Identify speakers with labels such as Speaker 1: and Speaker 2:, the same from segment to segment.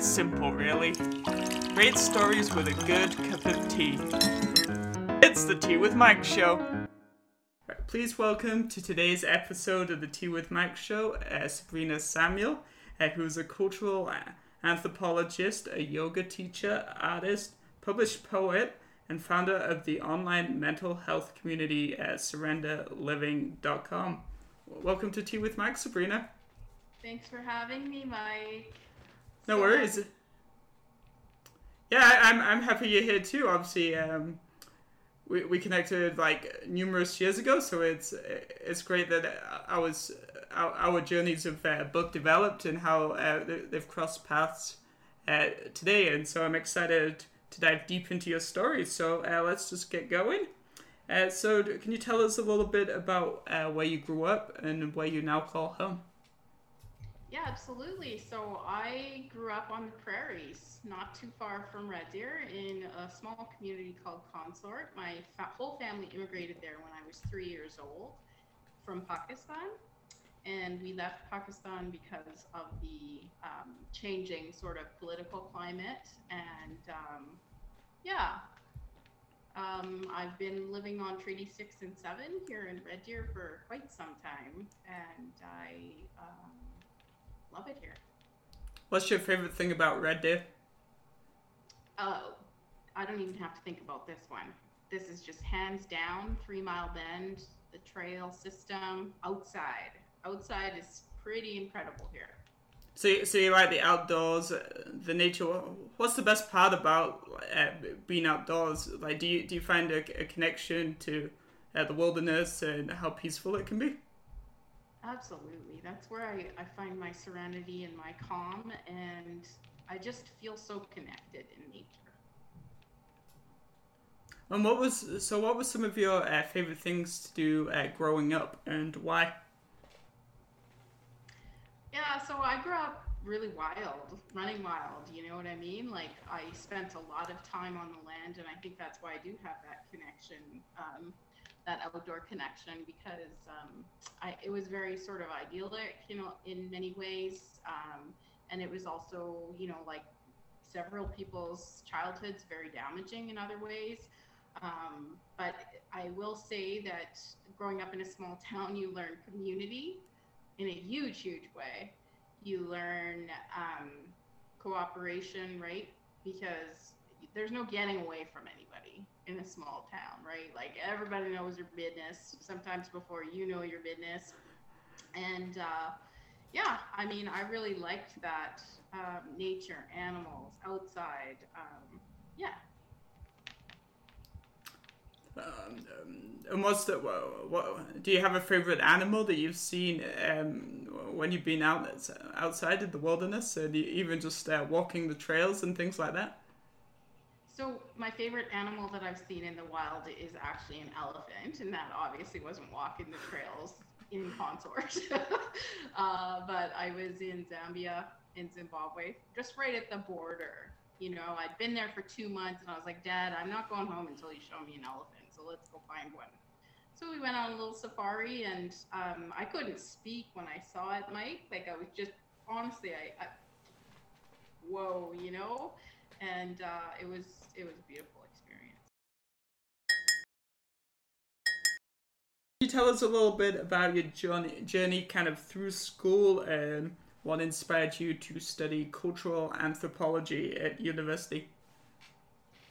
Speaker 1: It's simple, really. Great stories with a good cup of tea. It's the Tea with Mike show. Please welcome to today's episode of the Tea with Mike show uh, Sabrina Samuel, uh, who is a cultural anthropologist, a yoga teacher, artist, published poet, and founder of the online mental health community at surrenderliving.com. Welcome to Tea with Mike, Sabrina.
Speaker 2: Thanks for having me, Mike.
Speaker 1: No so, worries. Yeah, I, am I'm happy you're here too. Obviously, um, we, we connected like numerous years ago, so it's it's great that I was our, our journeys of uh, book developed and how uh, they've crossed paths uh, today. And so I'm excited to dive deep into your story. So uh, let's just get going. Uh, so, can you tell us a little bit about uh, where you grew up and where you now call home?
Speaker 2: Yeah, absolutely. So I grew up on the prairies, not too far from Red Deer, in a small community called Consort. My fa- whole family immigrated there when I was three years old from Pakistan. And we left Pakistan because of the um, changing sort of political climate. And um, yeah, um, I've been living on Treaty 6 and 7 here in Red Deer for quite some time. And I um, love it here.
Speaker 1: What's your favorite thing about Red Deer?
Speaker 2: Oh, I don't even have to think about this one. This is just hands down Three Mile Bend, the trail system outside. Outside is pretty incredible here.
Speaker 1: So, you, so you like the outdoors, uh, the nature. What's the best part about uh, being outdoors? Like, do you do you find a, a connection to uh, the wilderness and how peaceful it can be?
Speaker 2: Absolutely. That's where I, I find my serenity and my calm, and I just feel so connected in nature.
Speaker 1: And what was so? What were some of your uh, favorite things to do uh, growing up, and why?
Speaker 2: Yeah, so I grew up really wild, running wild. You know what I mean? Like I spent a lot of time on the land, and I think that's why I do have that connection. Um, that outdoor connection because um, I, it was very sort of idyllic, you know, in many ways. Um, and it was also, you know, like several people's childhoods very damaging in other ways. Um, but I will say that growing up in a small town, you learn community in a huge, huge way. You learn um, cooperation, right? Because there's no getting away from anybody in a small town, right? Like everybody knows your business sometimes before you know your business. And uh, yeah, I mean, I really liked that um, nature, animals, outside. Um, yeah.
Speaker 1: Um, and what's the what, what, do you have a favorite animal that you've seen um, when you've been out outside in the wilderness and even just uh, walking the trails and things like that?
Speaker 2: So my favorite animal that I've seen in the wild is actually an elephant, and that obviously wasn't walking the trails in Consort. uh, but I was in Zambia, in Zimbabwe, just right at the border. You know, I'd been there for two months, and I was like, Dad, I'm not going home until you show me an elephant. So let's go find one. So we went on a little safari, and um, I couldn't speak when I saw it, Mike. Like I was just honestly, I, I whoa, you know and uh, it was it was a beautiful experience.
Speaker 1: Can you tell us a little bit about your journey, journey kind of through school and what inspired you to study cultural anthropology at university?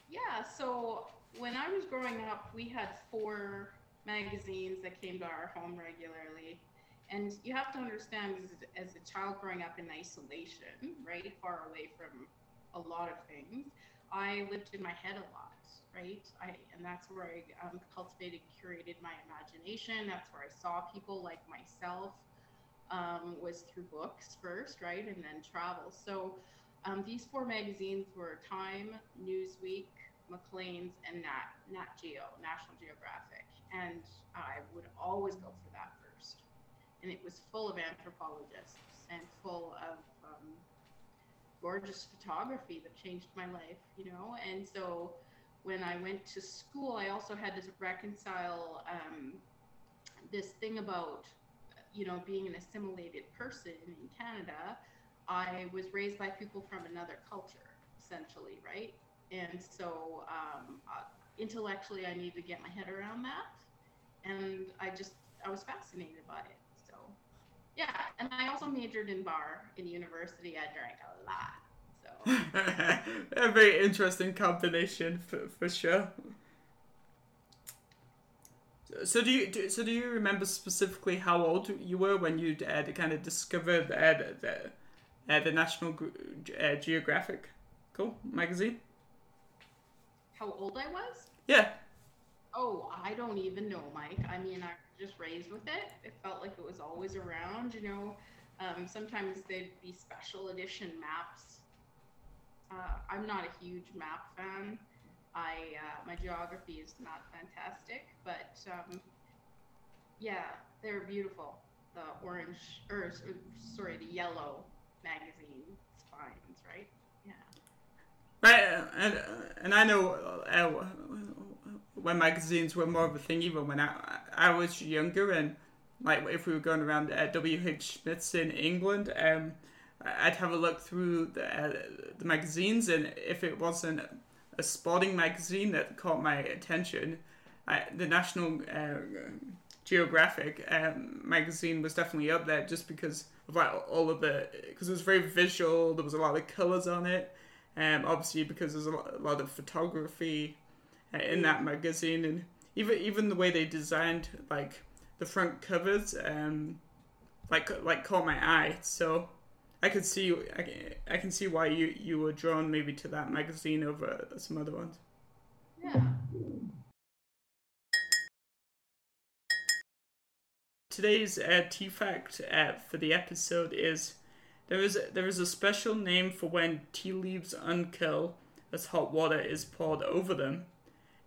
Speaker 2: Yeah, so when I was growing up, we had four magazines that came to our home regularly. And you have to understand, as, as a child growing up in isolation, right, far away from a lot of things. I lived in my head a lot, right? I and that's where I um, cultivated, curated my imagination. That's where I saw people like myself. Um, was through books first, right, and then travel. So um, these four magazines were Time, Newsweek, Maclean's, and Nat Nat Geo, National Geographic, and I would always go for that first. And it was full of anthropologists and full of um, gorgeous photography that changed my life, you know? And so when I went to school, I also had to reconcile um, this thing about, you know, being an assimilated person in Canada. I was raised by people from another culture, essentially, right? And so um, intellectually, I needed to get my head around that. And I just, I was fascinated by it. Yeah. And I also majored in bar in university. I drank a lot. So,
Speaker 1: a very interesting combination for, for sure. So do you do, so do you remember specifically how old you were when you uh, kind of discovered uh, the the, uh, the National uh, Geographic cool magazine?
Speaker 2: How old I was?
Speaker 1: Yeah.
Speaker 2: Oh, I don't even know, Mike. I mean, I just raised with it. It felt like it was always around. You know, um, sometimes they'd be special edition maps. Uh, I'm not a huge map fan. I uh, my geography is not fantastic, but um, yeah, they're beautiful. The orange, or sorry, the yellow magazine spines, right? Yeah.
Speaker 1: Right, and and I know uh, when magazines were more of a thing, even when I I was younger, and like if we were going around uh, W. H. Smith's in England, um, I'd have a look through the uh, the magazines, and if it wasn't a sporting magazine that caught my attention. I, the National uh, Geographic um, magazine was definitely up there just because of like all of the because it was very visual. There was a lot of colors on it. Um, obviously because there's a lot, a lot of photography uh, in that magazine, and even even the way they designed like the front covers, um, like like caught my eye. So I could see I can, I can see why you you were drawn maybe to that magazine over some other ones.
Speaker 2: Yeah.
Speaker 1: Today's uh, T fact uh, for the episode is there is a, there is a special name for when tea leaves uncurl as hot water is poured over them.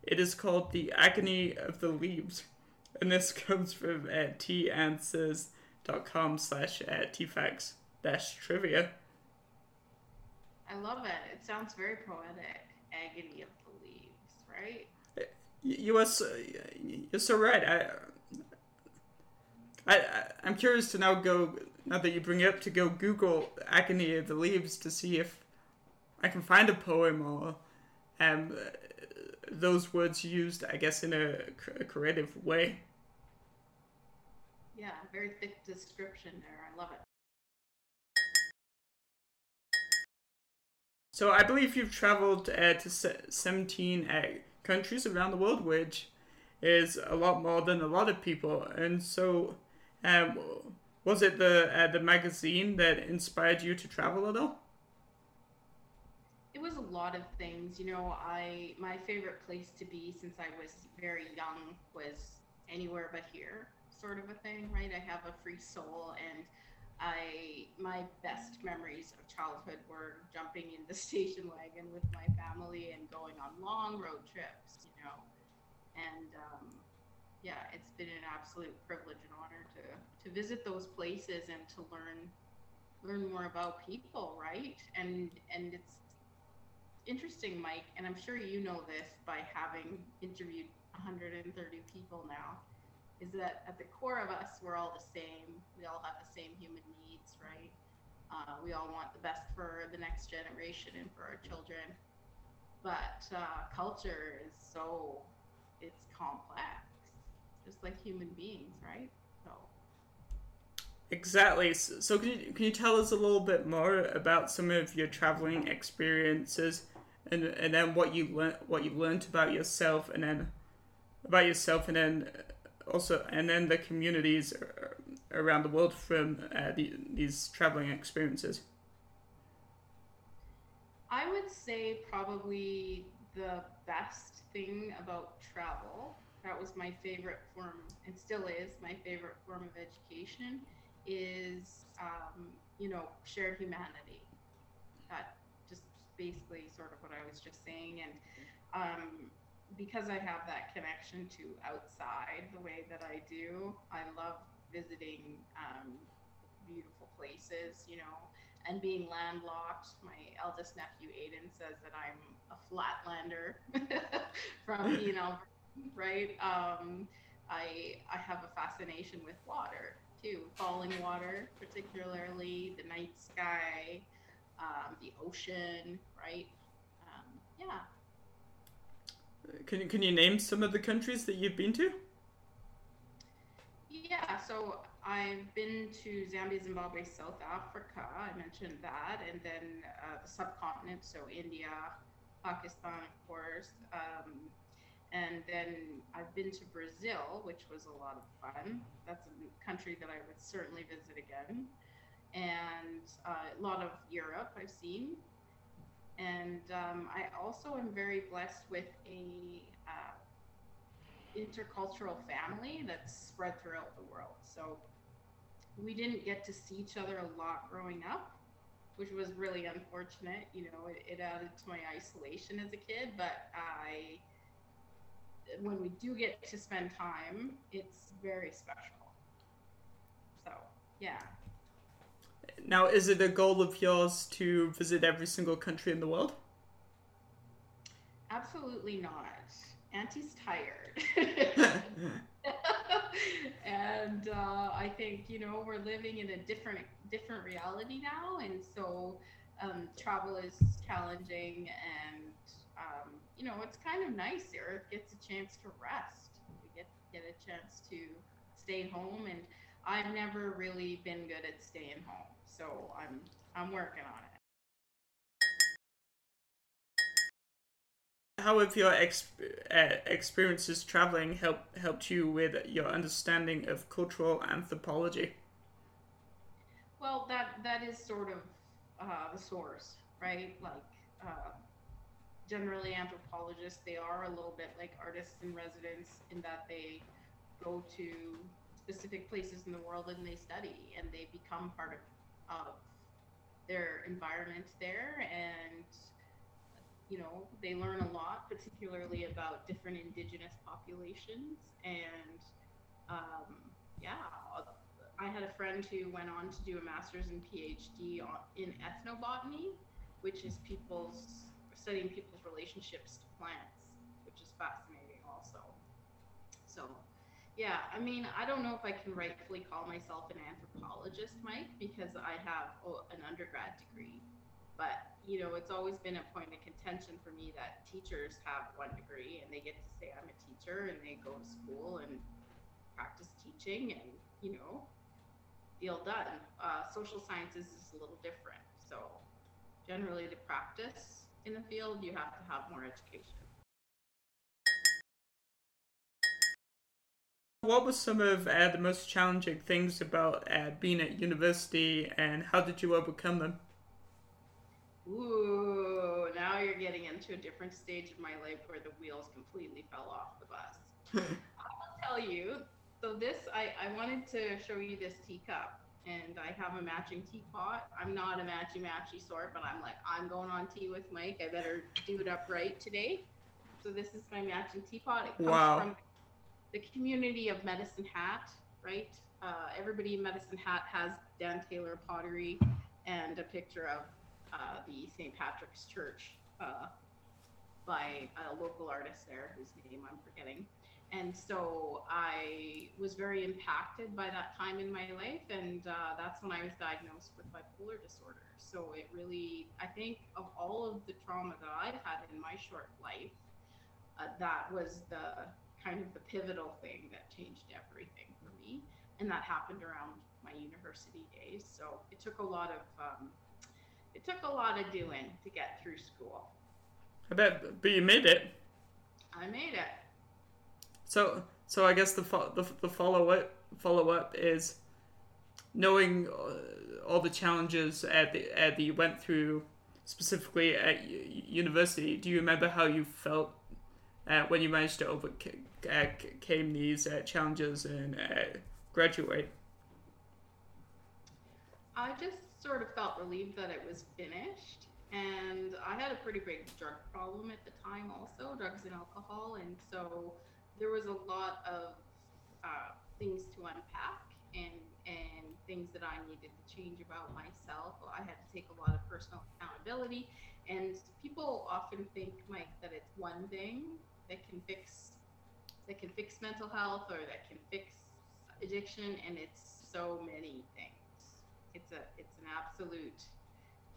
Speaker 1: It is called the agony of the leaves, and this comes from uh, tanswers.com slash uh, tfacts dash trivia.
Speaker 2: I love it. It sounds very poetic. Agony of the leaves, right?
Speaker 1: You are so, you're so right. I, I, I'm curious to now go now that you bring it up to go Google agony of the leaves to see if I can find a poem or um those words used, I guess, in a, a creative way.
Speaker 2: Yeah, very thick description there. I love it.
Speaker 1: So I believe you've traveled uh, to 17 uh, countries around the world, which is a lot more than a lot of people. And so, um, was it the uh, the magazine that inspired you to travel at all?
Speaker 2: Was a lot of things. You know, I my favorite place to be since I was very young was anywhere but here, sort of a thing, right? I have a free soul and I my best memories of childhood were jumping in the station wagon with my family and going on long road trips, you know. And um, yeah, it's been an absolute privilege and honor to to visit those places and to learn learn more about people, right? And and it's interesting, Mike, and I'm sure you know this by having interviewed 130 people now is that at the core of us, we're all the same. We all have the same human needs, right? Uh, we all want the best for the next generation and for our children. But uh, culture is so, it's complex, just like human beings, right? So.
Speaker 1: Exactly. So, can you, can you tell us a little bit more about some of your traveling experiences, and and then what you learned what you learned about yourself, and then about yourself, and then also, and then the communities around the world from uh, the, these traveling experiences?
Speaker 2: I would say probably the best thing about travel, that was my favorite form, and still is my favorite form of education, is, um, you know, shared humanity. Basically sort of what I was just saying. And um, because I have that connection to outside the way that I do, I love visiting um, beautiful places, you know, and being landlocked. My eldest nephew Aiden says that I'm a flatlander from you know, right? Um, I I have a fascination with water too. Falling water, particularly the night sky, um, the ocean, right? Um, yeah.
Speaker 1: Can can you name some of the countries that you've been to?
Speaker 2: Yeah, so I've been to Zambia, Zimbabwe, South Africa. I mentioned that, and then uh, the subcontinent, so India, Pakistan, of course. Um, and then I've been to Brazil, which was a lot of fun. That's a country that I would certainly visit again. And uh, a lot of Europe I've seen. And um, I also am very blessed with a uh, intercultural family that's spread throughout the world. So we didn't get to see each other a lot growing up, which was really unfortunate. You know, it, it added to my isolation as a kid, but I when we do get to spend time, it's very special. So, yeah.
Speaker 1: Now, is it a goal of yours to visit every single country in the world?
Speaker 2: Absolutely not. Auntie's tired. and uh, I think you know we're living in a different different reality now, and so um, travel is challenging and um, you know, it's kind of nice. The earth gets a chance to rest. We get get a chance to stay home, and I've never really been good at staying home, so I'm I'm working on it.
Speaker 1: How have your exp- uh, experiences traveling helped helped you with your understanding of cultural anthropology?
Speaker 2: Well, that that is sort of uh, the source, right? Like uh, generally anthropologists they are a little bit like artists in residence in that they go to specific places in the world and they study and they become part of, of their environment there and you know they learn a lot particularly about different indigenous populations and um, yeah i had a friend who went on to do a master's and phd in ethnobotany which is people's studying people's relationships to plants, which is fascinating yeah, I mean, I don't know if I can rightfully call myself an anthropologist, Mike, because I have an undergrad degree. But, you know, it's always been a point of contention for me that teachers have one degree and they get to say, I'm a teacher, and they go to school and practice teaching and, you know, deal done. Uh, social sciences is a little different. So, generally, to practice in the field, you have to have more education.
Speaker 1: What were some of uh, the most challenging things about uh, being at university, and how did you overcome them?
Speaker 2: Ooh, now you're getting into a different stage of my life where the wheels completely fell off the bus. I'll tell you. So this, I, I wanted to show you this teacup and I have a matching teapot. I'm not a matchy matchy sort, but I'm like, I'm going on tea with Mike. I better do it up right today. So this is my matching teapot. It comes wow. from the community of Medicine Hat, right? Uh, everybody in Medicine Hat has Dan Taylor pottery and a picture of uh, the St. Patrick's Church uh, by a local artist there whose name I'm forgetting and so I was very impacted by that time in my life, and uh, that's when I was diagnosed with bipolar disorder. So it really, I think, of all of the trauma that I've had in my short life, uh, that was the kind of the pivotal thing that changed everything for me, and that happened around my university days. So it took a lot of, um, it took a lot of doing to get through school.
Speaker 1: I bet, but you made it.
Speaker 2: I made it.
Speaker 1: So so I guess the the, the follow up follow up is knowing uh, all the challenges at the at the you went through specifically at university. Do you remember how you felt uh, when you managed to overcome uh, came these uh, challenges and graduate?
Speaker 2: I just sort of felt relieved that it was finished. And I had a pretty big drug problem at the time, also drugs and alcohol. And so there was a lot of uh, things to unpack and and things that I needed to change about myself. I had to take a lot of personal accountability, and people often think, Mike, that it's one thing that can fix that can fix mental health or that can fix addiction, and it's so many things. It's a it's an absolute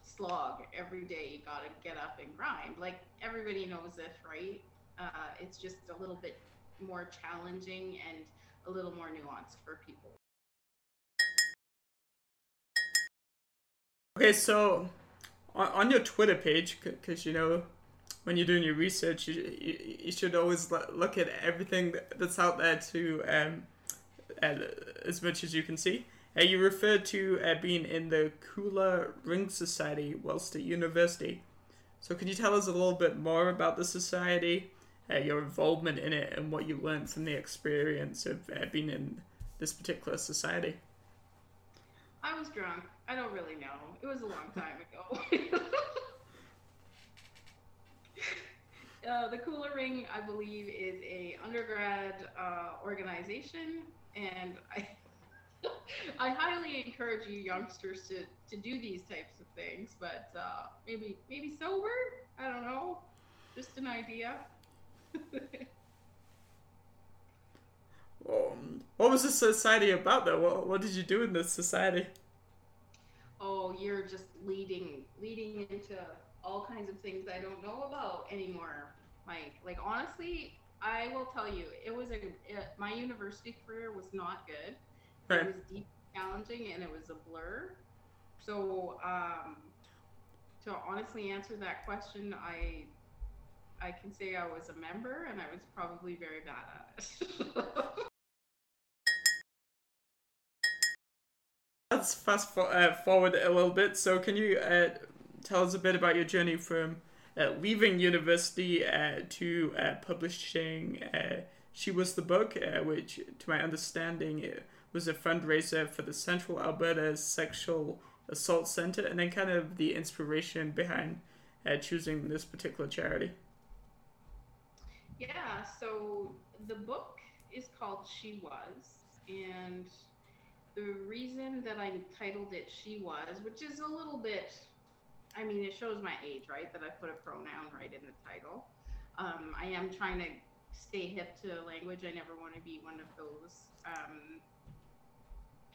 Speaker 2: slog every day. You gotta get up and grind. Like everybody knows this, right? Uh, it's just a little bit more challenging and a little more nuanced for people.
Speaker 1: Okay, so on, on your Twitter page, because you know when you're doing your research, you, you, you should always look at everything that's out there to um, uh, as much as you can see. Uh, you referred to uh, being in the Kula Ring Society whilst at university. So, can you tell us a little bit more about the society, uh, your involvement in it, and what you learned from the experience of uh, being in this particular society?
Speaker 2: I was drunk. I don't really know. It was a long time ago. Uh, the Kula Ring, I believe, is a undergrad uh, organization, and I I highly encourage you youngsters to, to do these types of things, but uh, maybe maybe sober. I don't know. Just an idea.
Speaker 1: um, what was the society about though? What, what did you do in this society?
Speaker 2: Oh, you're just leading leading into all kinds of things I don't know about anymore, Mike. Like honestly, I will tell you, it was a it, my university career was not good. Right. It was deep challenging and it was a blur. So um, to honestly answer that question, I I can say I was a member and I was probably very bad at it.
Speaker 1: Let's fast for, uh, forward a little bit. So, can you uh, tell us a bit about your journey from leaving university uh, to uh, publishing uh, She Was the Book, which, to my understanding, was a fundraiser for the Central Alberta Sexual Assault Center, and then kind of the inspiration behind choosing this particular charity.
Speaker 2: Yeah, so the book is called She Was, and the reason that I titled it She Was, which is a little bit I mean, it shows my age, right? That I put a pronoun right in the title. Um, I am trying to stay hip to language. I never want to be one of those um,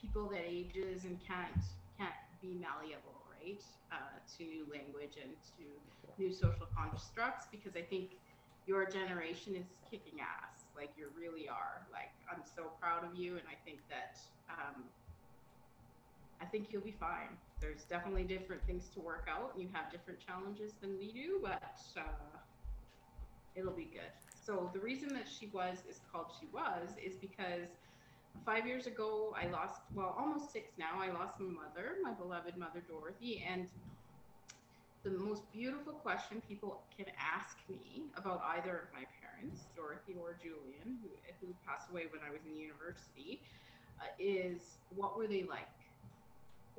Speaker 2: people that ages and can't can't be malleable, right, uh, to new language and to new social constructs. Because I think your generation is kicking ass. Like you really are. Like I'm so proud of you, and I think that um, I think you'll be fine there's definitely different things to work out. You have different challenges than we do, but uh, it'll be good. So the reason that she was is called she was is because five years ago I lost well almost six now I lost my mother, my beloved mother Dorothy, and the most beautiful question people can ask me about either of my parents, Dorothy or Julian, who, who passed away when I was in university, uh, is what were they like?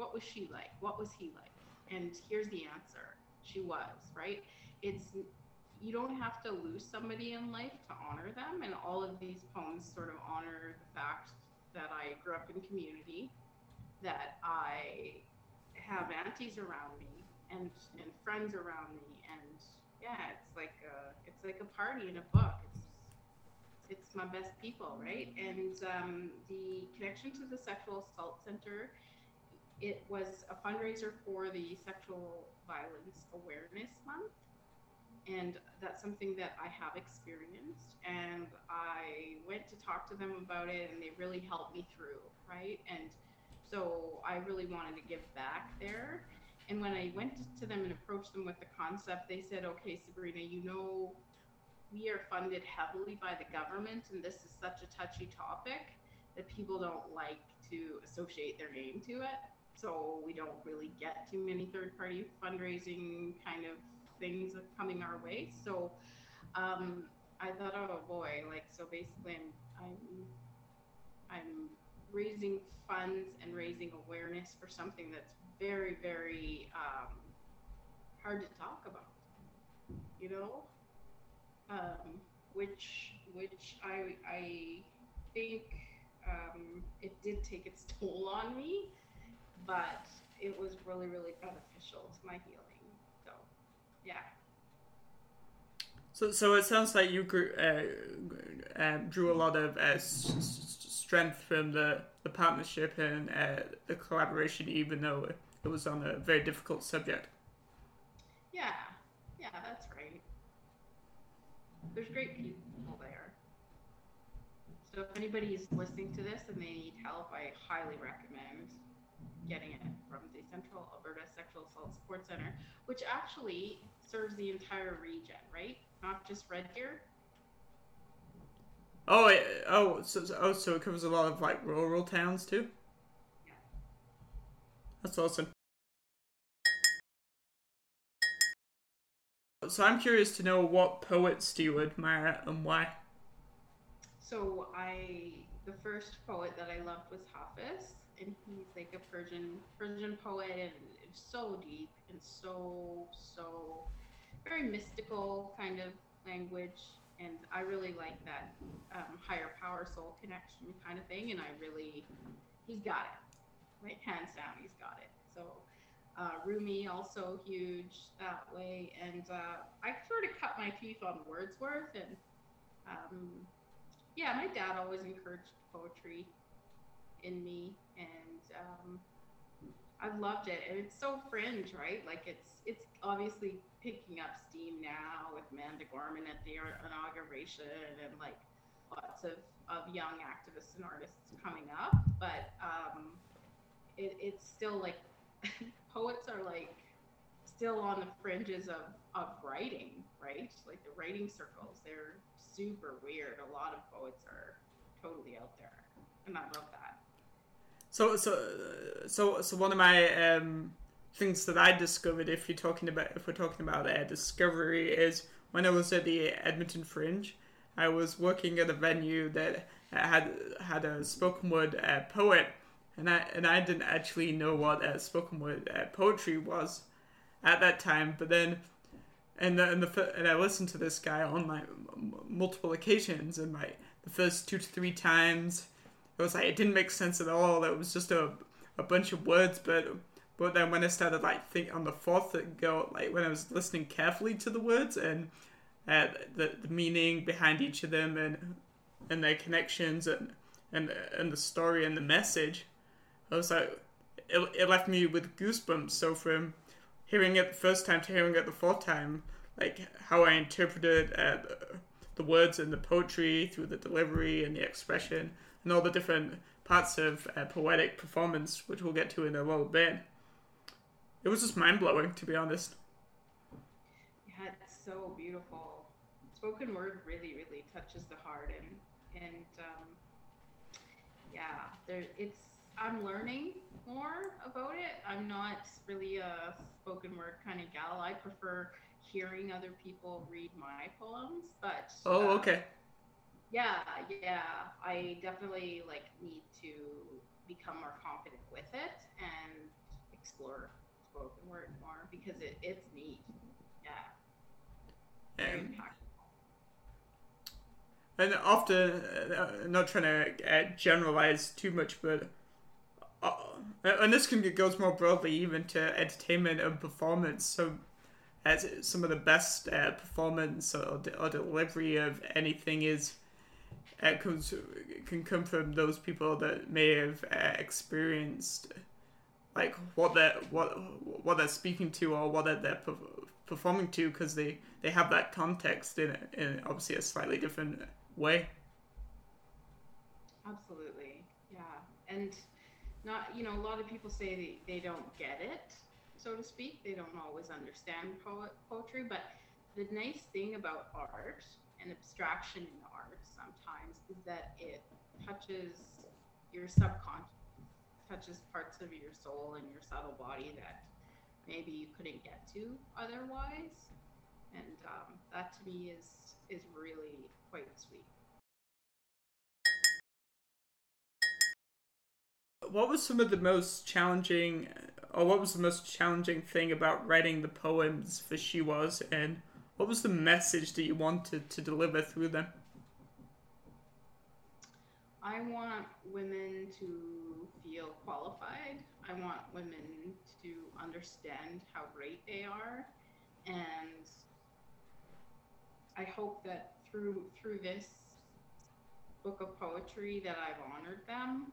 Speaker 2: What was she like? What was he like? And here's the answer. She was, right? It's you don't have to lose somebody in life to honor them and all of these poems sort of honor the fact that I grew up in community, that I have aunties around me and and friends around me and yeah, it's like a it's like a party in a book. It's it's my best people, right? And um, the connection to the Sexual Assault Center it was a fundraiser for the Sexual Violence Awareness Month. And that's something that I have experienced. And I went to talk to them about it, and they really helped me through, right? And so I really wanted to give back there. And when I went to them and approached them with the concept, they said, okay, Sabrina, you know, we are funded heavily by the government, and this is such a touchy topic that people don't like to associate their name to it so we don't really get too many third party fundraising kind of things coming our way. So um, I thought, oh boy, like so basically I'm I'm I'm raising funds and raising awareness for something that's very very um, hard to talk about, you know, um, which which I I think um, it did take its toll on me but it was really, really beneficial to my healing. So, yeah.
Speaker 1: So, so it sounds like you grew, uh, um, drew a lot of uh, s- strength from the the partnership and uh, the collaboration, even though it was on a very difficult subject.
Speaker 2: Yeah, yeah, that's great. There's great people there. So if anybody's listening to this and they need help, I highly recommend getting it from the Central Alberta Sexual Assault Support Center, which actually serves the entire region, right? Not just Red Deer.
Speaker 1: Oh, it, oh, so, oh, so it covers a lot of like rural towns too.
Speaker 2: Yeah.
Speaker 1: That's awesome. So I'm curious to know what poets do you admire and why.
Speaker 2: So I, the first poet that I loved was Hafiz, and he's like a Persian Persian poet, and it's so deep and so so very mystical kind of language and I really like that um, higher power soul connection kind of thing. And I really, he's got it, like hands down, he's got it. So uh, Rumi also huge that way, and uh, I sort of cut my teeth on Wordsworth, and um, yeah, my dad always encouraged poetry in me, and um, I loved it, and it's so fringe, right? Like it's it's obviously picking up steam now with Amanda Gorman at the inauguration and like lots of, of young activists and artists coming up. But um, it, it's still like poets are like still on the fringes of, of writing, right? Like the writing circles, they're super weird. A lot of poets are totally out there, and I love that.
Speaker 1: So, so, so, so one of my um, things that I discovered, if you're talking about, if we're talking about uh, discovery, is when I was at the Edmonton Fringe, I was working at a venue that had had a spoken word uh, poet, and I and I didn't actually know what uh, spoken word uh, poetry was at that time. But then, and the, and the and I listened to this guy on like multiple occasions, and my the first two to three times, it was like it didn't make sense at all. It was just a a bunch of words, but but then when I started like think on the fourth go, like when I was listening carefully to the words and uh, the, the meaning behind each of them and and their connections and and and the story and the message, I was like, it, it left me with goosebumps. So from hearing it the first time to hearing it the fourth time, like how I interpreted uh, the, the words and the poetry through the delivery and the expression and all the different parts of uh, poetic performance, which we'll get to in a little bit it was just mind blowing, to be honest.
Speaker 2: Yeah, it's so beautiful. Spoken word really, really touches the heart, and and um, yeah, there it's. I'm learning more about it. I'm not really a spoken word kind of gal. I prefer hearing other people read my poems, but
Speaker 1: oh, uh, okay.
Speaker 2: Yeah, yeah. I definitely like need to become more confident with it and explore spoken word more because it, it's neat. Yeah. Very
Speaker 1: um, And often, uh, not trying to uh, generalize too much, but uh, and this can goes more broadly even to entertainment and performance. So, as some of the best uh, performance or, or, delivery of anything is uh, comes can come from those people that may have uh, experienced like what they're what what they're speaking to or what they're, performing to because they they have that context in in obviously a slightly different way.
Speaker 2: Absolutely, yeah, and not you know a lot of people say they, they don't get it, so to speak. They don't always understand poetry, but the nice thing about art and abstraction in sometimes is that it touches your subconscious touches parts of your soul and your subtle body that maybe you couldn't get to otherwise. And um, that to me is is really quite sweet.
Speaker 1: What was some of the most challenging, or what was the most challenging thing about writing the poems for She Was, and what was the message that you wanted to deliver through them?
Speaker 2: I want women to feel qualified. I want women to understand how great they are. And I hope that through through this book of poetry that I've honored them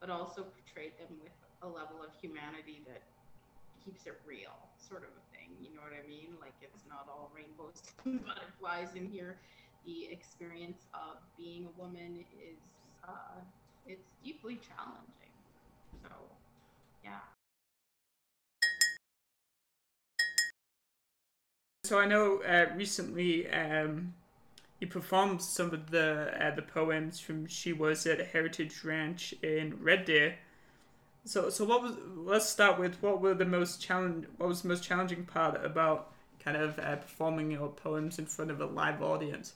Speaker 2: but also portrayed them with a level of humanity that keeps it real, sort of a thing. You know what I mean? Like it's not all rainbows and butterflies in here. The experience of being a woman is uh, it's deeply challenging. So, yeah.
Speaker 1: So I know uh, recently um, you performed some of the uh, the poems from She Was at Heritage Ranch in Red Deer. So so what was let's start with what were the most challenge what was the most challenging part about kind of uh, performing your poems in front of a live audience?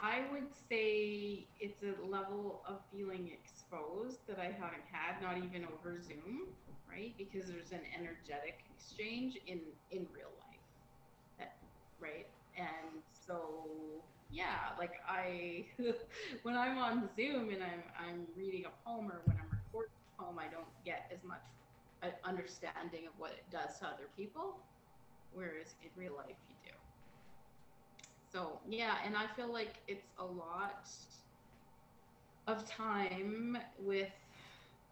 Speaker 2: I would say it's a level of feeling exposed that I haven't had, not even over Zoom, right? Because there's an energetic exchange in in real life, that, right? And so yeah, like I when I'm on Zoom and I'm I'm reading a poem or when I'm recording a poem, I don't get as much uh, understanding of what it does to other people, whereas in real life you. So yeah, and I feel like it's a lot of time with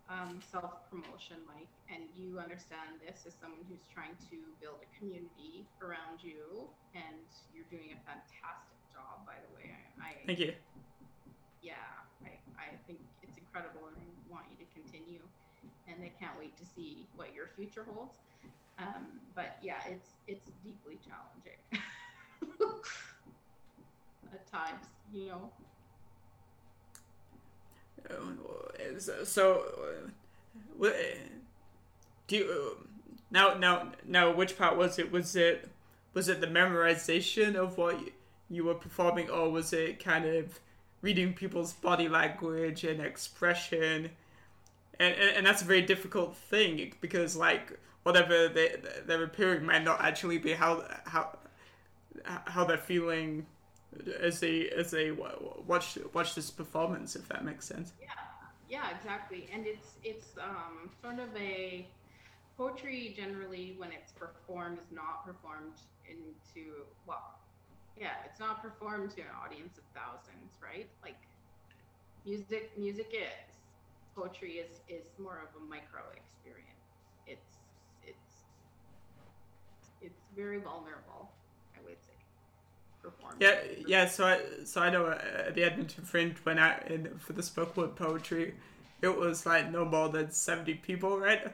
Speaker 2: um, self promotion, Mike, and you understand this as someone who's trying to build a community around you, and you're doing a fantastic job, by the way. I, I
Speaker 1: thank you.
Speaker 2: Yeah, I, I think it's incredible, and I want you to continue. And I can't wait to see what your future holds. Um, but yeah, it's it's deeply challenging. at times, you know.
Speaker 1: Oh, so, uh, do you now now now which part was it? Was it was it the memorization of what you were performing, or was it kind of reading people's body language and expression? And, and, and that's a very difficult thing because like whatever they they're appearing might not actually be how how how they're feeling as they as they watch watch this performance, if that makes sense.
Speaker 2: Yeah, yeah, exactly. And it's it's um, sort of a poetry generally when it's performed is not performed into well, yeah, it's not performed to an audience of thousands, right? Like music, music is poetry is is more of a micro experience. It's it's it's very vulnerable
Speaker 1: Yeah, yeah. So I so I know at the Edmonton Fringe when I in for the spoken word poetry, it was like no more than seventy people, right?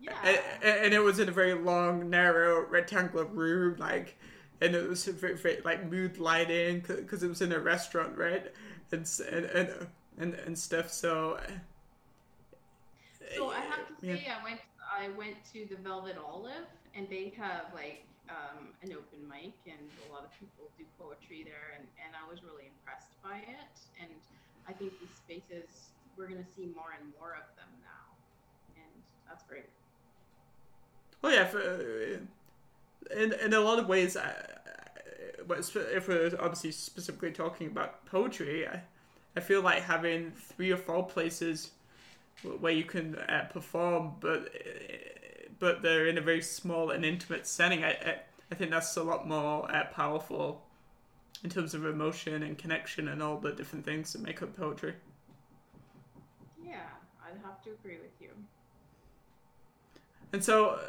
Speaker 2: Yeah.
Speaker 1: And, and it was in a very long, narrow, rectangular room, like, and it was very, very like mood lighting because it was in a restaurant, right? And and and and, and stuff. So.
Speaker 2: So I have to say, yeah. I went I went to the Velvet Olive, and they have like um, an open mic, and a lot of people do poetry there, and, and I was really impressed by it. And I think these spaces, we're going to see more and more of them now, and that's great.
Speaker 1: Oh yeah, for, in in a lot of ways, I, if we're obviously specifically talking about poetry, I, I feel like having three or four places where you can uh, perform, but but they're in a very small and intimate setting. I I, I think that's a lot more uh, powerful in terms of emotion and connection and all the different things that make up poetry.
Speaker 2: Yeah, I'd have to agree with you.
Speaker 1: And so uh,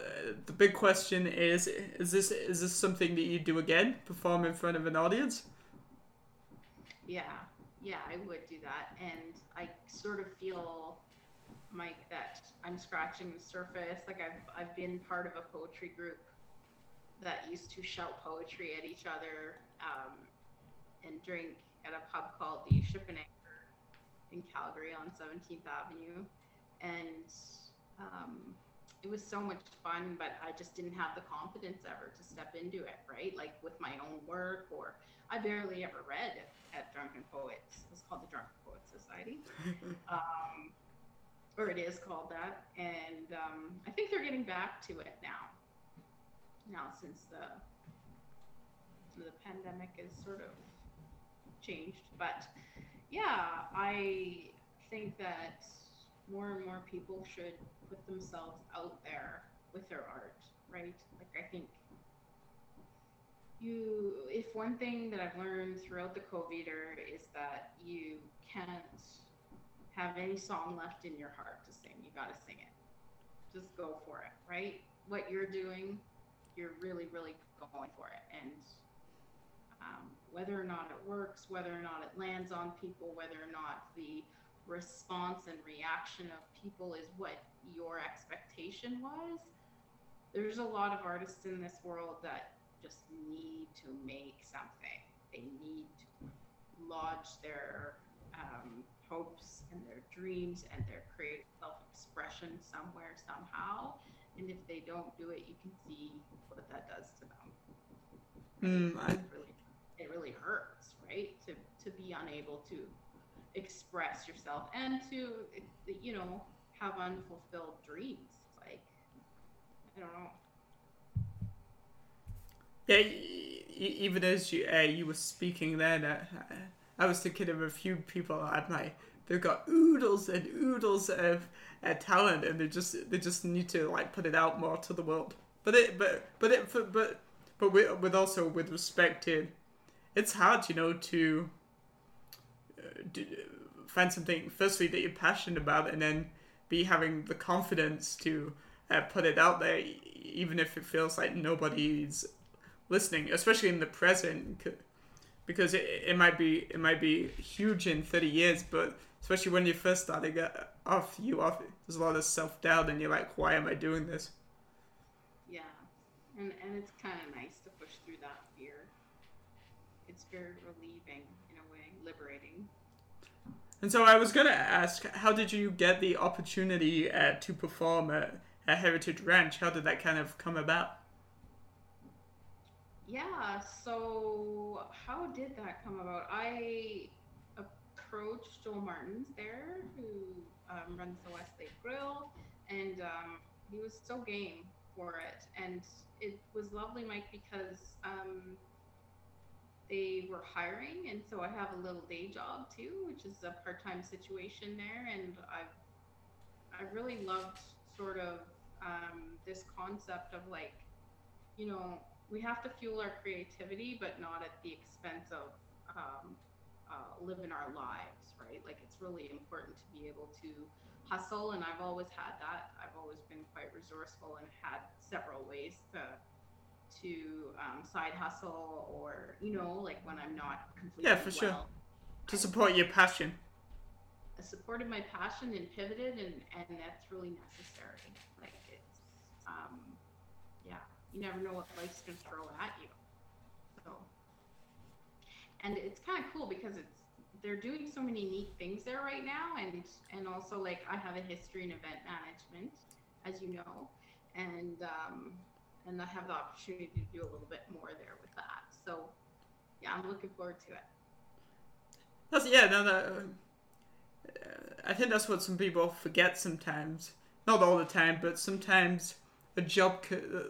Speaker 1: the big question is: Is this is this something that you do again? Perform in front of an audience?
Speaker 2: Yeah, yeah, I would do that, and I sort of feel Mike that I'm scratching the surface. Like I've I've been part of a poetry group that used to shout poetry at each other um, and drink at a pub called the Ship and Anchor in Calgary on 17th Avenue, and um, it was so much fun. But I just didn't have the confidence ever to step into it, right? Like with my own work, or I barely ever read at Drunken Poets. It's called the Drunken Poets Society. um, or it is called that, and um, I think they're getting back to it now. Now since the the pandemic is sort of changed, but yeah, I think that more and more people should put themselves out there with their art, right? Like I think you if one thing that I've learned throughout the COVID era is that you can't have any song left in your heart to sing, you got to sing it. Just go for it, right? What you're doing, you're really, really going for it. And um, whether or not it works, whether or not it lands on people, whether or not the response and reaction of people is what your expectation was, there's a lot of artists in this world that just need to make something. They need to lodge their um, hopes and their dreams and their creative self-expression somewhere somehow. And if they don't do it, you can see what that does to them.
Speaker 1: Mm, I...
Speaker 2: it, really, it really hurts, right? To to be unable to express yourself and to you know have unfulfilled dreams. Like I don't know.
Speaker 1: Yeah, even as you uh, you were speaking then, uh, I was thinking of a few people at my they've got oodles and oodles of uh, talent, and they just they just need to like put it out more to the world. But it but but it but but with, with also with respect to, it's hard, you know, to uh, do, find something firstly that you're passionate about, and then be having the confidence to uh, put it out there, even if it feels like nobody's listening, especially in the present, because it, it might be it might be huge in thirty years, but especially when you first starting off, you off there's a lot of self doubt, and you're like, why am I doing this?
Speaker 2: Yeah, and and it's kind of nice to push through that fear. It's very relieving in a way, liberating.
Speaker 1: And so I was gonna ask, how did you get the opportunity uh, to perform at, at Heritage Ranch? How did that kind of come about?
Speaker 2: Yeah, so how did that come about? I approached Joel Martins there, who um, runs the Westlake Grill, and um, he was so game for it. And it was lovely, Mike, because um, they were hiring, and so I have a little day job too, which is a part-time situation there, and I've I really loved sort of um, this concept of like, you know, we have to fuel our creativity, but not at the expense of um, uh, living our lives, right? Like it's really important to be able to hustle, and I've always had that. I've always been quite resourceful and had several ways to to um, side hustle, or you know, like when I'm not completely
Speaker 1: yeah, for
Speaker 2: well,
Speaker 1: sure, to support your passion.
Speaker 2: I supported my passion and pivoted, and and that's really necessary. Like it's um, you never know what life's going to throw at you. So, and it's kind of cool because it's they're doing so many neat things there right now, and and also like I have a history in event management, as you know, and um, and I have the opportunity to do a little bit more there with that. So, yeah, I'm looking forward to it.
Speaker 1: That's yeah, no, no. Uh, I think that's what some people forget sometimes. Not all the time, but sometimes a job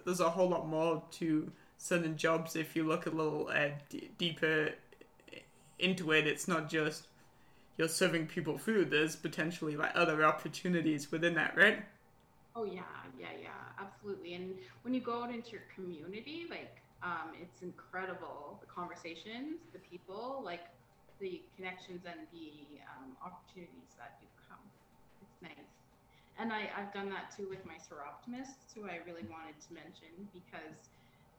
Speaker 1: there's a whole lot more to certain jobs if you look a little uh, d- deeper into it. It's not just you're serving people food. There's potentially like other opportunities within that right?
Speaker 2: Oh yeah. Yeah yeah. Absolutely. And when you go out into your community like um, it's incredible the conversations the people like the connections and the um, opportunities that do come. It's nice and I, I've done that too with my Soroptimists, who I really wanted to mention because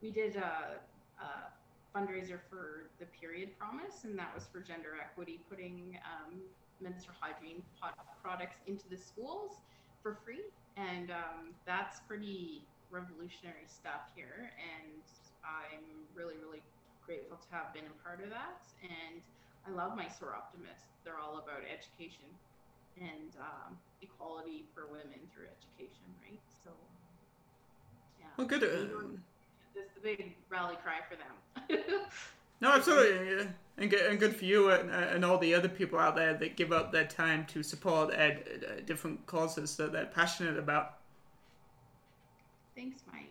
Speaker 2: we did a, a fundraiser for the Period Promise, and that was for gender equity, putting um, menstrual hygiene products into the schools for free. And um, that's pretty revolutionary stuff here. And I'm really, really grateful to have been a part of that. And I love my Soroptimists. They're all about education and um, equality for women through education, right? So, yeah.
Speaker 1: Well, good. Uh,
Speaker 2: this is the big rally cry for them.
Speaker 1: no, absolutely, yeah. and good, and good for you and, and all the other people out there that give up their time to support ed, uh, different causes that they're passionate about.
Speaker 2: Thanks, Mike.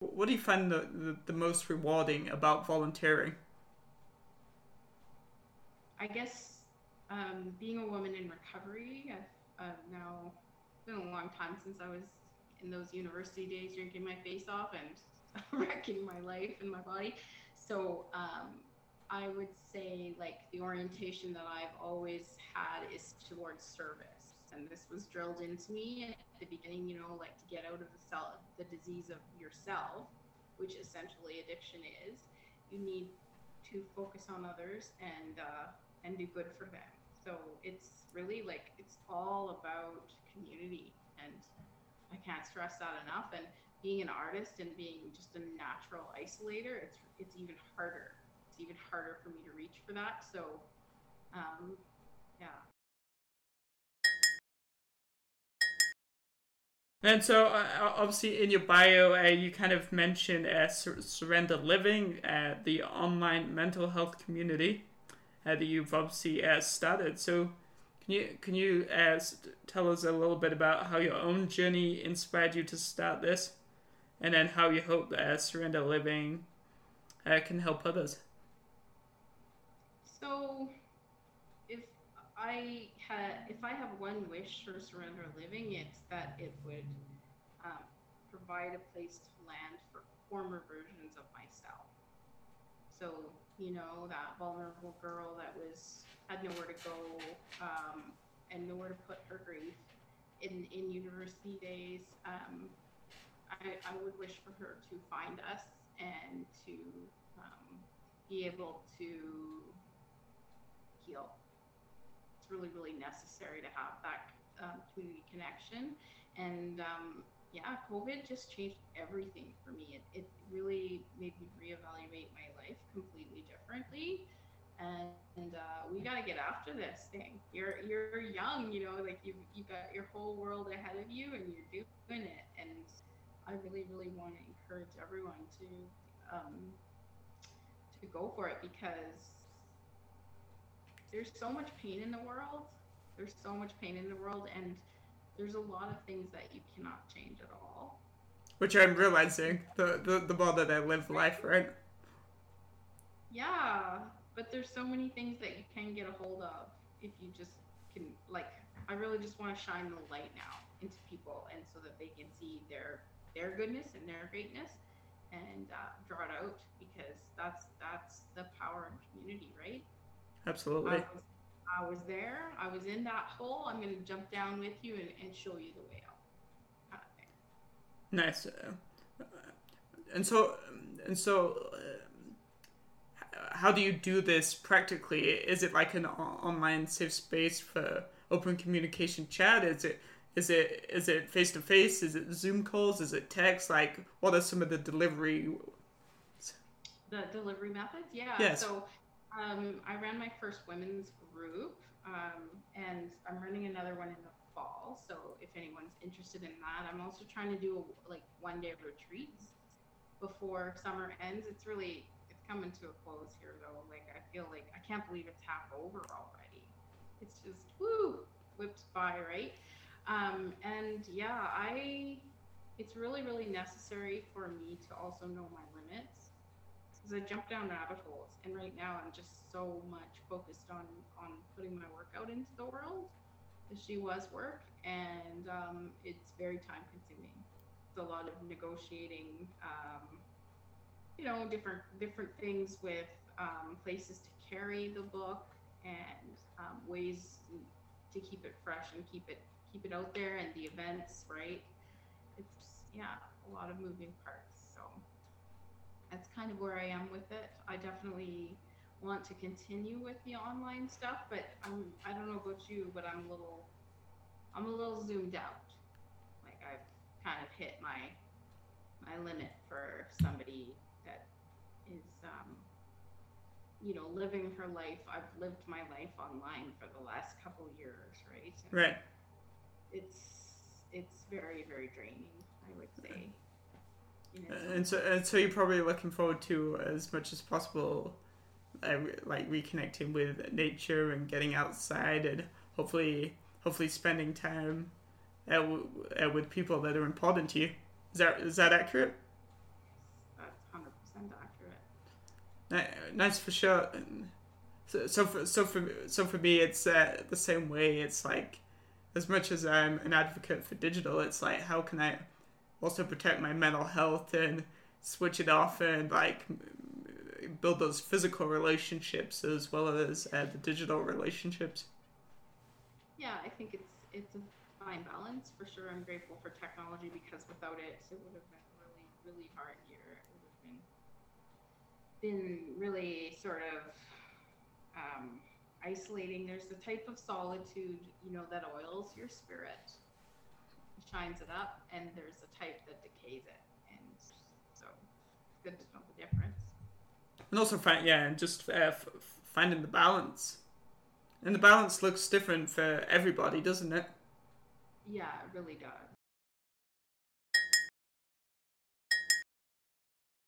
Speaker 1: What do you find the, the, the most rewarding about volunteering?
Speaker 2: I guess um, being a woman in recovery, I've uh, now it's been a long time since I was in those university days drinking my face off and wrecking my life and my body. So um, I would say like the orientation that I've always had is towards service. And this was drilled into me at the beginning, you know, like to get out of the cell, the disease of yourself, which essentially addiction is. You need to focus on others and uh, and do good for them. So it's really like it's all about community, and I can't stress that enough. And being an artist and being just a natural isolator, it's it's even harder. It's even harder for me to reach for that. So, um, yeah.
Speaker 1: And so, uh, obviously, in your bio, uh, you kind of mentioned uh, Sur- Surrender Living, uh, the online mental health community uh, that you've obviously uh, started. So, can you can you as tell us a little bit about how your own journey inspired you to start this, and then how you hope that Surrender Living can help others?
Speaker 2: So, if I had, if I have one wish for Surrender Living, it's that it would um, provide a place to land for former versions of myself. So, you know, that vulnerable girl that was had nowhere to go um, and nowhere to put her grief in in university days. Um, I, I would wish for her to find us and to um, be able to heal. It's really, really necessary to have that um, community connection. And um, yeah, COVID just changed everything for me. It, it really made me reevaluate my life completely differently. And, and uh, we got to get after this thing. You're you're young, you know, like you you got your whole world ahead of you, and you're doing it. And I really, really want to encourage everyone to um, to go for it because there's so much pain in the world. There's so much pain in the world, and there's a lot of things that you cannot change at all.
Speaker 1: Which I'm realizing the the, the more that I live life, right?
Speaker 2: Yeah, but there's so many things that you can get a hold of if you just can. Like, I really just want to shine the light now into people, and so that they can see their their goodness and their greatness, and uh, draw it out because that's that's the power of community, right?
Speaker 1: Absolutely.
Speaker 2: Was, I was there. I was in that hole. I'm going to jump down with you and, and show you the way out. Kind of
Speaker 1: nice. Uh, and so, and so, uh, how do you do this practically? Is it like an online safe space for open communication chat? Is it is it is it face to face? Is it Zoom calls? Is it text? Like, what are some of the delivery?
Speaker 2: The delivery methods, yeah.
Speaker 1: Yes.
Speaker 2: So um, I ran my first women's group, um, and I'm running another one in the fall. So if anyone's interested in that, I'm also trying to do a, like one day retreats before summer ends. It's really it's coming to a close here though. Like I feel like I can't believe it's half over already. It's just woo whipped by, right? Um, and yeah, I it's really really necessary for me to also know my limits because I jump down rabbit holes, and right now I'm just so much focused on on putting my work out into the world. She was work, and um, it's very time consuming. It's a lot of negotiating, um, you know, different different things with um, places to carry the book and um, ways to keep it fresh and keep it keep it out there, and the events, right? It's yeah, a lot of moving parts that's kind of where I am with it. I definitely want to continue with the online stuff, but I'm I don't know about you, but I'm a little I'm a little zoomed out. Like I've kind of hit my my limit for somebody that is um, you know living her life. I've lived my life online for the last couple years, right?
Speaker 1: And right.
Speaker 2: It's it's very very draining, I would say.
Speaker 1: And so, and so you're probably looking forward to as much as possible, uh, like reconnecting with nature and getting outside, and hopefully, hopefully spending time uh, w- uh, with people that are important to you. Is that is that accurate?
Speaker 2: That's hundred percent accurate.
Speaker 1: Nice for sure. So, so for so for so for me, it's uh, the same way. It's like, as much as I'm an advocate for digital, it's like how can I also protect my mental health and switch it off and like build those physical relationships as well as uh, the digital relationships.
Speaker 2: Yeah, I think it's it's a fine balance for sure. I'm grateful for technology because without it, it would have been really really hard year. It would have been been really sort of um, isolating. There's the type of solitude, you know, that oils your spirit, shines it up, and there's a type that decays it. And so it's good to know the difference.
Speaker 1: And also, find yeah, and just uh, f- finding the balance. And the balance looks different for everybody, doesn't it?
Speaker 2: Yeah, it really does.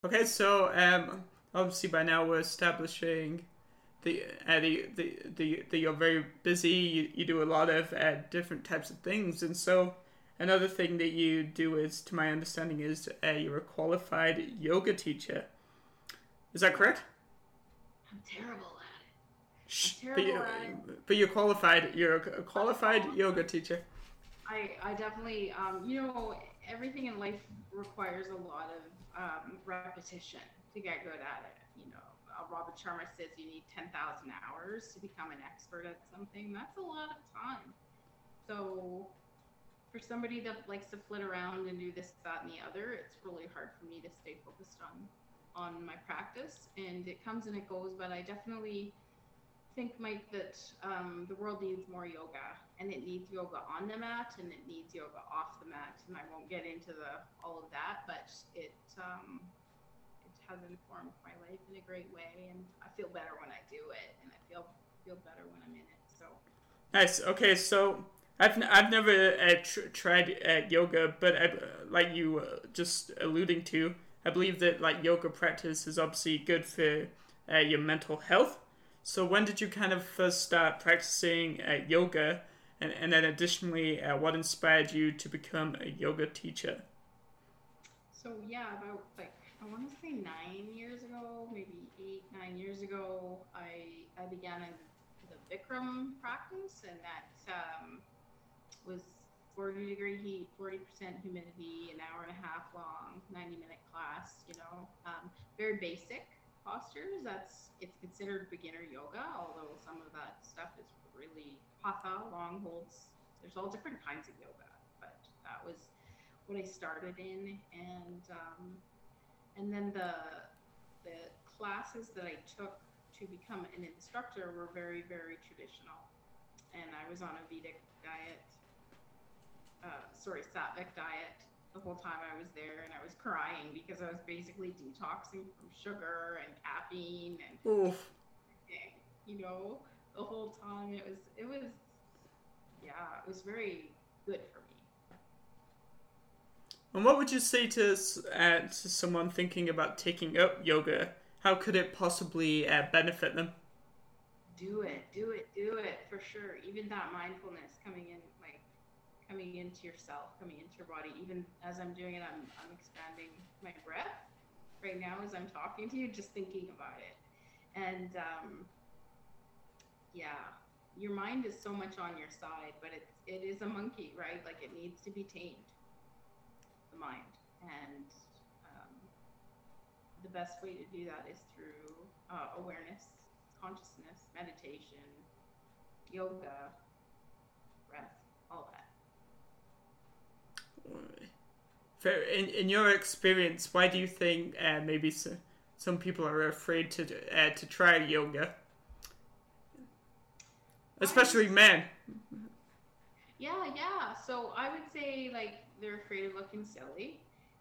Speaker 1: Okay, so um, obviously by now we're establishing the uh, the, the, the, the you're very busy. You, you do a lot of uh, different types of things, and so another thing that you do is, to my understanding, is uh, you're a qualified yoga teacher. Is that correct?
Speaker 2: I'm terrible at it.
Speaker 1: Shh,
Speaker 2: I'm
Speaker 1: but,
Speaker 2: terrible
Speaker 1: you,
Speaker 2: at
Speaker 1: but you're qualified. You're a qualified yoga teacher.
Speaker 2: I, I definitely, um, you know, everything in life requires a lot of um, repetition to get good at it. You know, uh, Robin Sharma says you need 10,000 hours to become an expert at something. That's a lot of time. So, for somebody that likes to flit around and do this, that, and the other, it's really hard for me to stay focused on on my practice. And it comes and it goes, but I definitely think, Mike, that um, the world needs more yoga, and it needs yoga on the mat, and it needs yoga off the mat. And I won't get into the all of that, but it um, it has informed my life in a great way, and I feel better when I do it, and I feel feel better when I'm in it. So
Speaker 1: Nice. Okay, so I've n- I've never uh, tr- tried uh, yoga, but I, like you uh, just alluding to, I believe that like yoga practice is obviously good for uh, your mental health. So when did you kind of first start practicing uh, yoga, and and then additionally, uh, what inspired you to become a yoga teacher?
Speaker 2: So yeah, about like I want to say nine years ago, maybe eight, nine years ago, I I began a, the Bikram practice, and that um, was 40 degree heat, 40% humidity, an hour and a half long, 90 minute class. You know, um, very basic postures. That's it's considered beginner yoga, although some of that stuff is really hatha, long holds. There's all different kinds of yoga, but that was what I started in, and um, and then the the classes that I took to become an instructor were very very traditional, and I was on a Vedic diet, uh, sorry Sattvic diet the whole time I was there, and I was crying because I was basically detoxing from sugar and caffeine and
Speaker 1: Oof.
Speaker 2: everything, you know the whole time it was it was yeah it was very good for me
Speaker 1: And what would you say to uh, to someone thinking about taking up yoga? How could it possibly uh, benefit them?
Speaker 2: do it do it do it for sure even that mindfulness coming in coming into yourself coming into your body. Even as i'm doing it i'm, I'm expanding my breath. Right now as i'm talking to you just thinking about it. And um, yeah your mind is so much on your side but it's it is a monkey right? Like it needs to be tamed the mind. And um, the best way to do that is through uh, awareness consciousness meditation yoga breath all that
Speaker 1: In, in your experience, why do you think uh, maybe so, some people are afraid to uh, to try yoga, especially men?
Speaker 2: Yeah, yeah. So I would say like they're afraid of looking silly,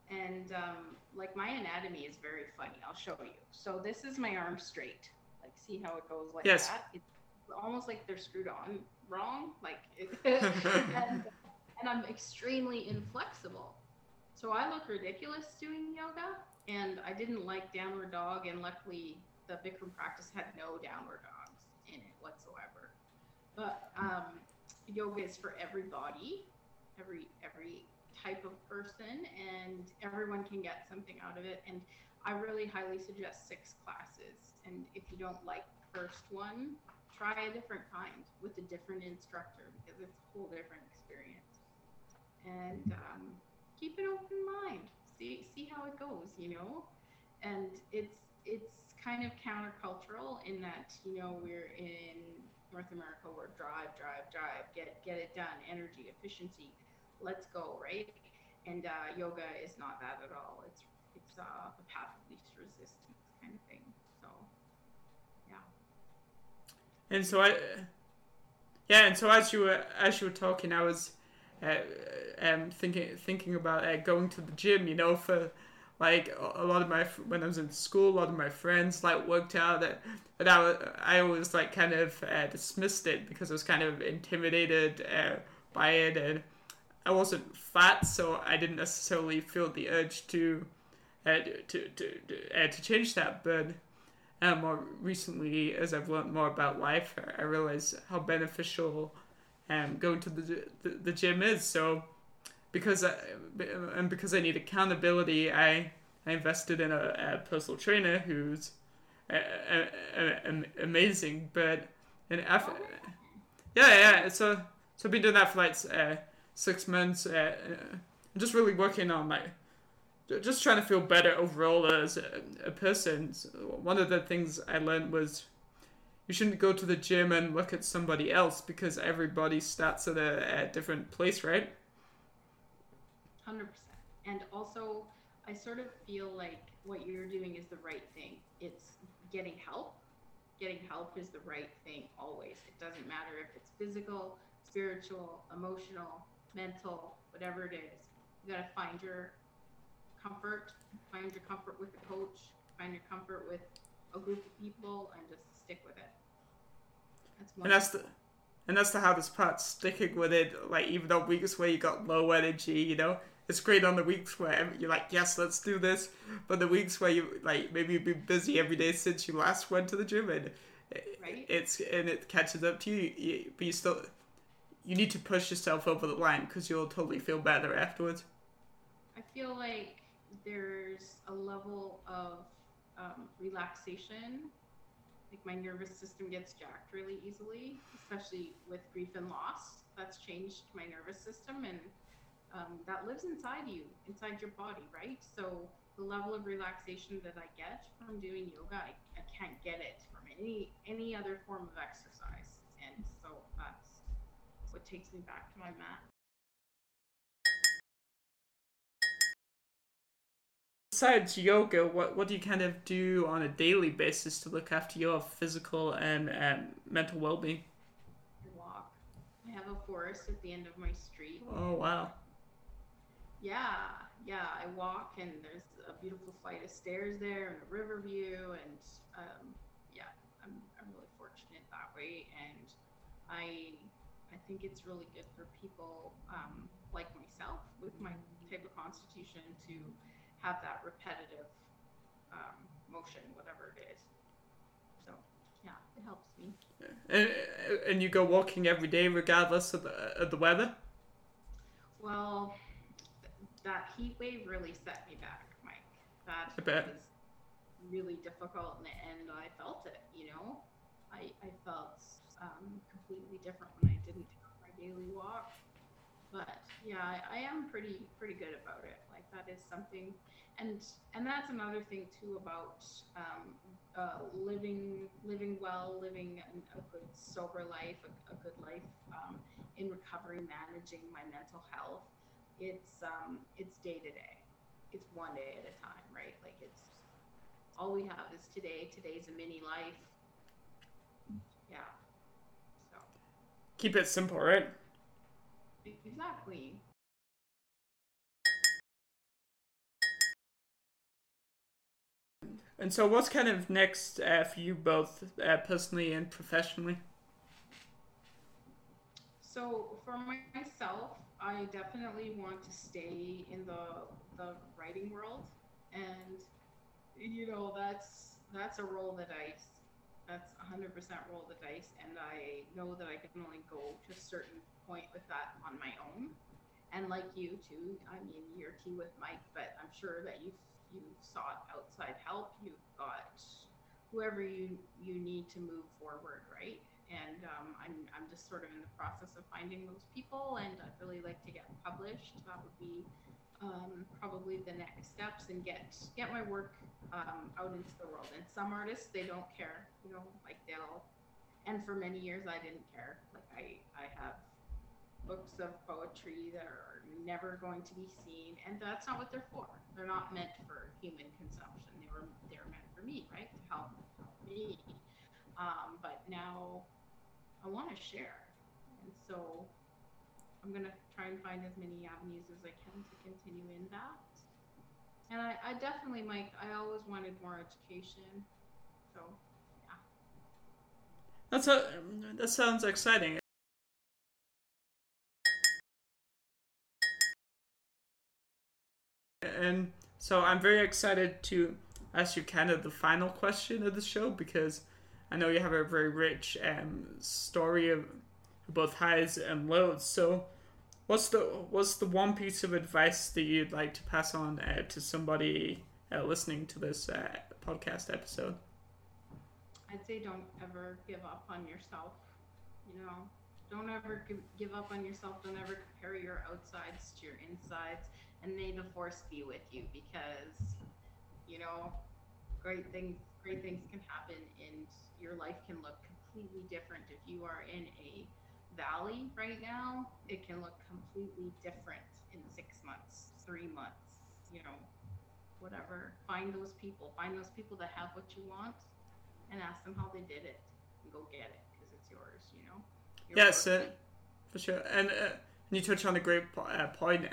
Speaker 2: and um, like my anatomy is very funny. I'll show you. So this is my arm straight. Like see how it goes like
Speaker 1: Yes.
Speaker 2: that. It's almost like they're screwed on wrong. Like, and, and I'm extremely inflexible. So I look ridiculous doing yoga, and I didn't like downward dog, and luckily the Bikram practice had no downward dogs in it whatsoever. But um, yoga is for everybody, every every type of person, and everyone can get something out of it. And I really highly suggest six classes. And if you don't like the first one, try a different kind with a different instructor because it's a whole different experience. And um, keep an open mind. See see how it goes, you know. And it's it's kind of countercultural in that you know we're in North America, we're drive, drive, drive, get get it done, energy, efficiency, let's go, right? And uh, yoga is not that at all. It's it's uh, the path of least resistance kind of thing. So, yeah.
Speaker 1: And so I, yeah, and so as you were as you were talking, I was uh, um, thinking thinking about uh, going to the gym. You know, for like a lot of my when I was in school, a lot of my friends like worked out that, but I I always like kind of uh, dismissed it because I was kind of intimidated uh, by it, and I wasn't fat, so I didn't necessarily feel the urge to uh, to to to, uh, change that. But more recently, as I've learned more about life, I realize how beneficial um, going to the, the the gym is. So because I, and because I need accountability, I I invested in a, a personal trainer who's a, a, amazing. But and yeah, yeah. So so I've been doing that for like uh, six months. Uh, I'm just really working on my just trying to feel better overall as a, a person. So one of the things I learned was you shouldn't go to the gym and look at somebody else because everybody starts at a, a different place, right?
Speaker 2: 100%. And also, I sort of feel like what you're doing is the right thing. It's getting help. Getting help is the right thing always. It doesn't matter if it's physical, spiritual, emotional, mental, whatever it is. You got to find your comfort, find your comfort with a coach, find your comfort with a group of people, and just stick with it.
Speaker 1: That's and that's the and that's the hardest part, sticking with it. Like even on weeks where you got low energy, you know, it's great on the weeks where you're like, yes, let's do this. But the weeks where you like maybe you've been busy every day since you last went to the gym, and right. it's and it catches up to you, you, but you still you need to push yourself over the line because you'll totally feel better afterwards.
Speaker 2: I feel like there's a level of um, relaxation. Like my nervous system gets jacked really easily, especially with grief and loss. That's changed my nervous system and um, that lives inside you, inside your body, right? So the level of relaxation that I get from doing yoga, I, I can't get it from any any other form of exercise, and so that's what takes me back to my mat.
Speaker 1: Besides yoga, what what do you kind of do on a daily basis to look after your physical and um, mental well being?
Speaker 2: Walk. I have a forest at the end of my street.
Speaker 1: Oh wow!
Speaker 2: Yeah, yeah. I walk and there's a beautiful flight of stairs there and a river view, and um, yeah, I'm I'm really fortunate that way, and I I think it's really good for people um, like myself with my type of constitution to have that repetitive um, motion, whatever it is. So yeah, it helps me.
Speaker 1: And, and you go walking every day regardless of the, of the weather.
Speaker 2: Well, that heat wave really set me back, Mike. That
Speaker 1: was
Speaker 2: really difficult in the end. I felt it, you know. I, I felt um, completely different when I didn't do my daily walk. But yeah, I, I am pretty pretty good about it. That is something, and and that's another thing too about um, uh, living living well, living a good sober life, a, a good life um, in recovery, managing my mental health. It's um it's day to day. It's one day at a time right? Like it's all we have is today. Today's a mini life. Yeah. So.
Speaker 1: Keep it simple right?
Speaker 2: Exactly
Speaker 1: and so what's kind of next uh, for you both uh, personally and professionally
Speaker 2: so for myself I definitely want to stay in the the writing world, and you know that's that's a roll of the dice. That's 100% roll of the dice, and I know that I can only go to a certain point with that on my own. And like you too, I mean, you're tea with Mike, but I'm sure that you've you've sought outside help. You've got whoever you you need to move forward, right? and um, I'm, I'm just sort of in the process of finding those people and I'd really like to get published. That would be um, probably the next steps and get get my work um, out into the world. And some artists they don't care, you know, like they'll. And for many years I didn't care. Like I I have books of poetry that are never going to be seen, and that's not what they're for. They're not meant for human consumption. They were they're meant for me, right, to help, help me. Um, but now I want to share, and so I'm gonna try and find as many avenues as I can to continue in that. And I, I definitely, Mike, I always wanted more education, so yeah.
Speaker 1: That's a that sounds exciting. And so I'm very excited to ask you kind of the final question of the show because I know you have a very rich um, story of both highs and lows. So, what's the what's the one piece of advice that you'd like to pass on uh, to somebody uh, listening to this uh, podcast episode?
Speaker 2: I'd say don't ever give up on yourself. You know, don't ever give, give up on yourself. Don't ever compare your outsides to your insides and may the force be with you because you know great things great things can happen and your life can look completely different. If you are in a valley right now it can look completely different in six months three months you know whatever. Find those people find those people that have what you want and ask them how they did it and go get it because it's yours you know?
Speaker 1: Yes uh, for sure. And uh, you touch on a great uh, point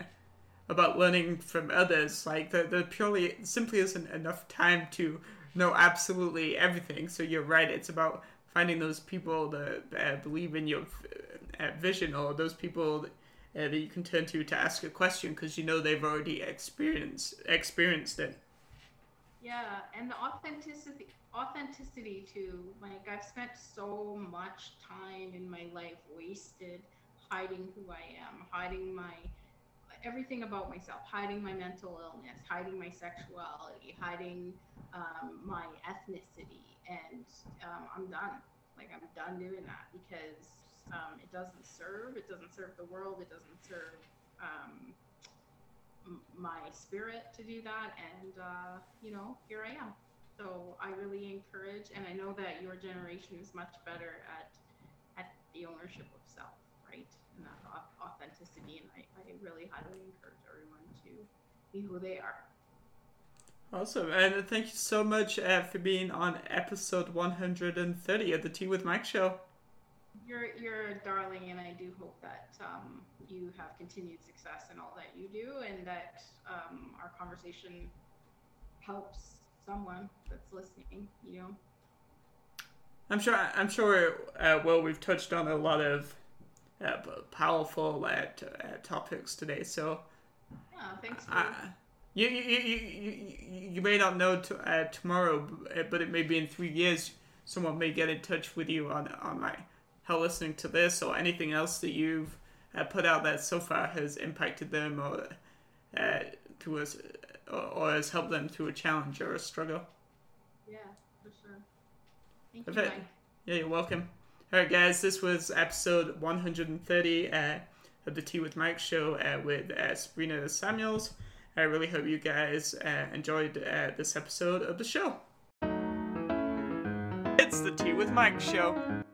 Speaker 1: about learning from others. Like there, there purely simply isn't enough time to know absolutely everything. So you're right. It's about finding those people that uh, believe in your uh, vision, or those people that, uh, that you can turn to to ask a question because you know they've already experienced experienced it.
Speaker 2: Yeah, and the authenticity authenticity too. Like I've spent so much time in my life wasted hiding who I am, hiding my everything about myself, hiding my mental illness, hiding my sexuality, hiding um, my ethnicity, and um, I'm done. Like I'm done doing that because um, it doesn't serve. It doesn't serve the world. It doesn't serve um, m- my spirit to do that. And uh, you know, here I am. So I really encourage, and I know that your generation is much better at at the ownership of self? And that authenticity. And I, I really highly encourage everyone to be who they are.
Speaker 1: Awesome. And thank you so much uh, for being on episode 130 of the Tea with Mike show.
Speaker 2: You're, you're a darling, and I do hope that um, you have continued success in all that you do and that um, our conversation helps someone that's listening, you know?
Speaker 1: I'm sure. I'm sure. Uh, well, we've touched on a lot of uh, powerful at, t- uh, topics today. So,
Speaker 2: yeah, thanks.
Speaker 1: you, you, you, you, you may not know t- uh, tomorrow, but it may be in three years. Someone may get in touch with you on on my how listening to this or anything else that you've uh, put out that so far has impacted them or uh, to us or, or, has helped them through a challenge or a struggle.
Speaker 2: Yeah, for sure. Thank you, Mike.
Speaker 1: Yeah, you're welcome. All right, guys, this was episode 130 uh, of the Tea with Mike show uh, with uh, Sabrina Samuels. I really hope you guys uh, enjoyed uh, this episode of the show. It's the Tea with Mike show.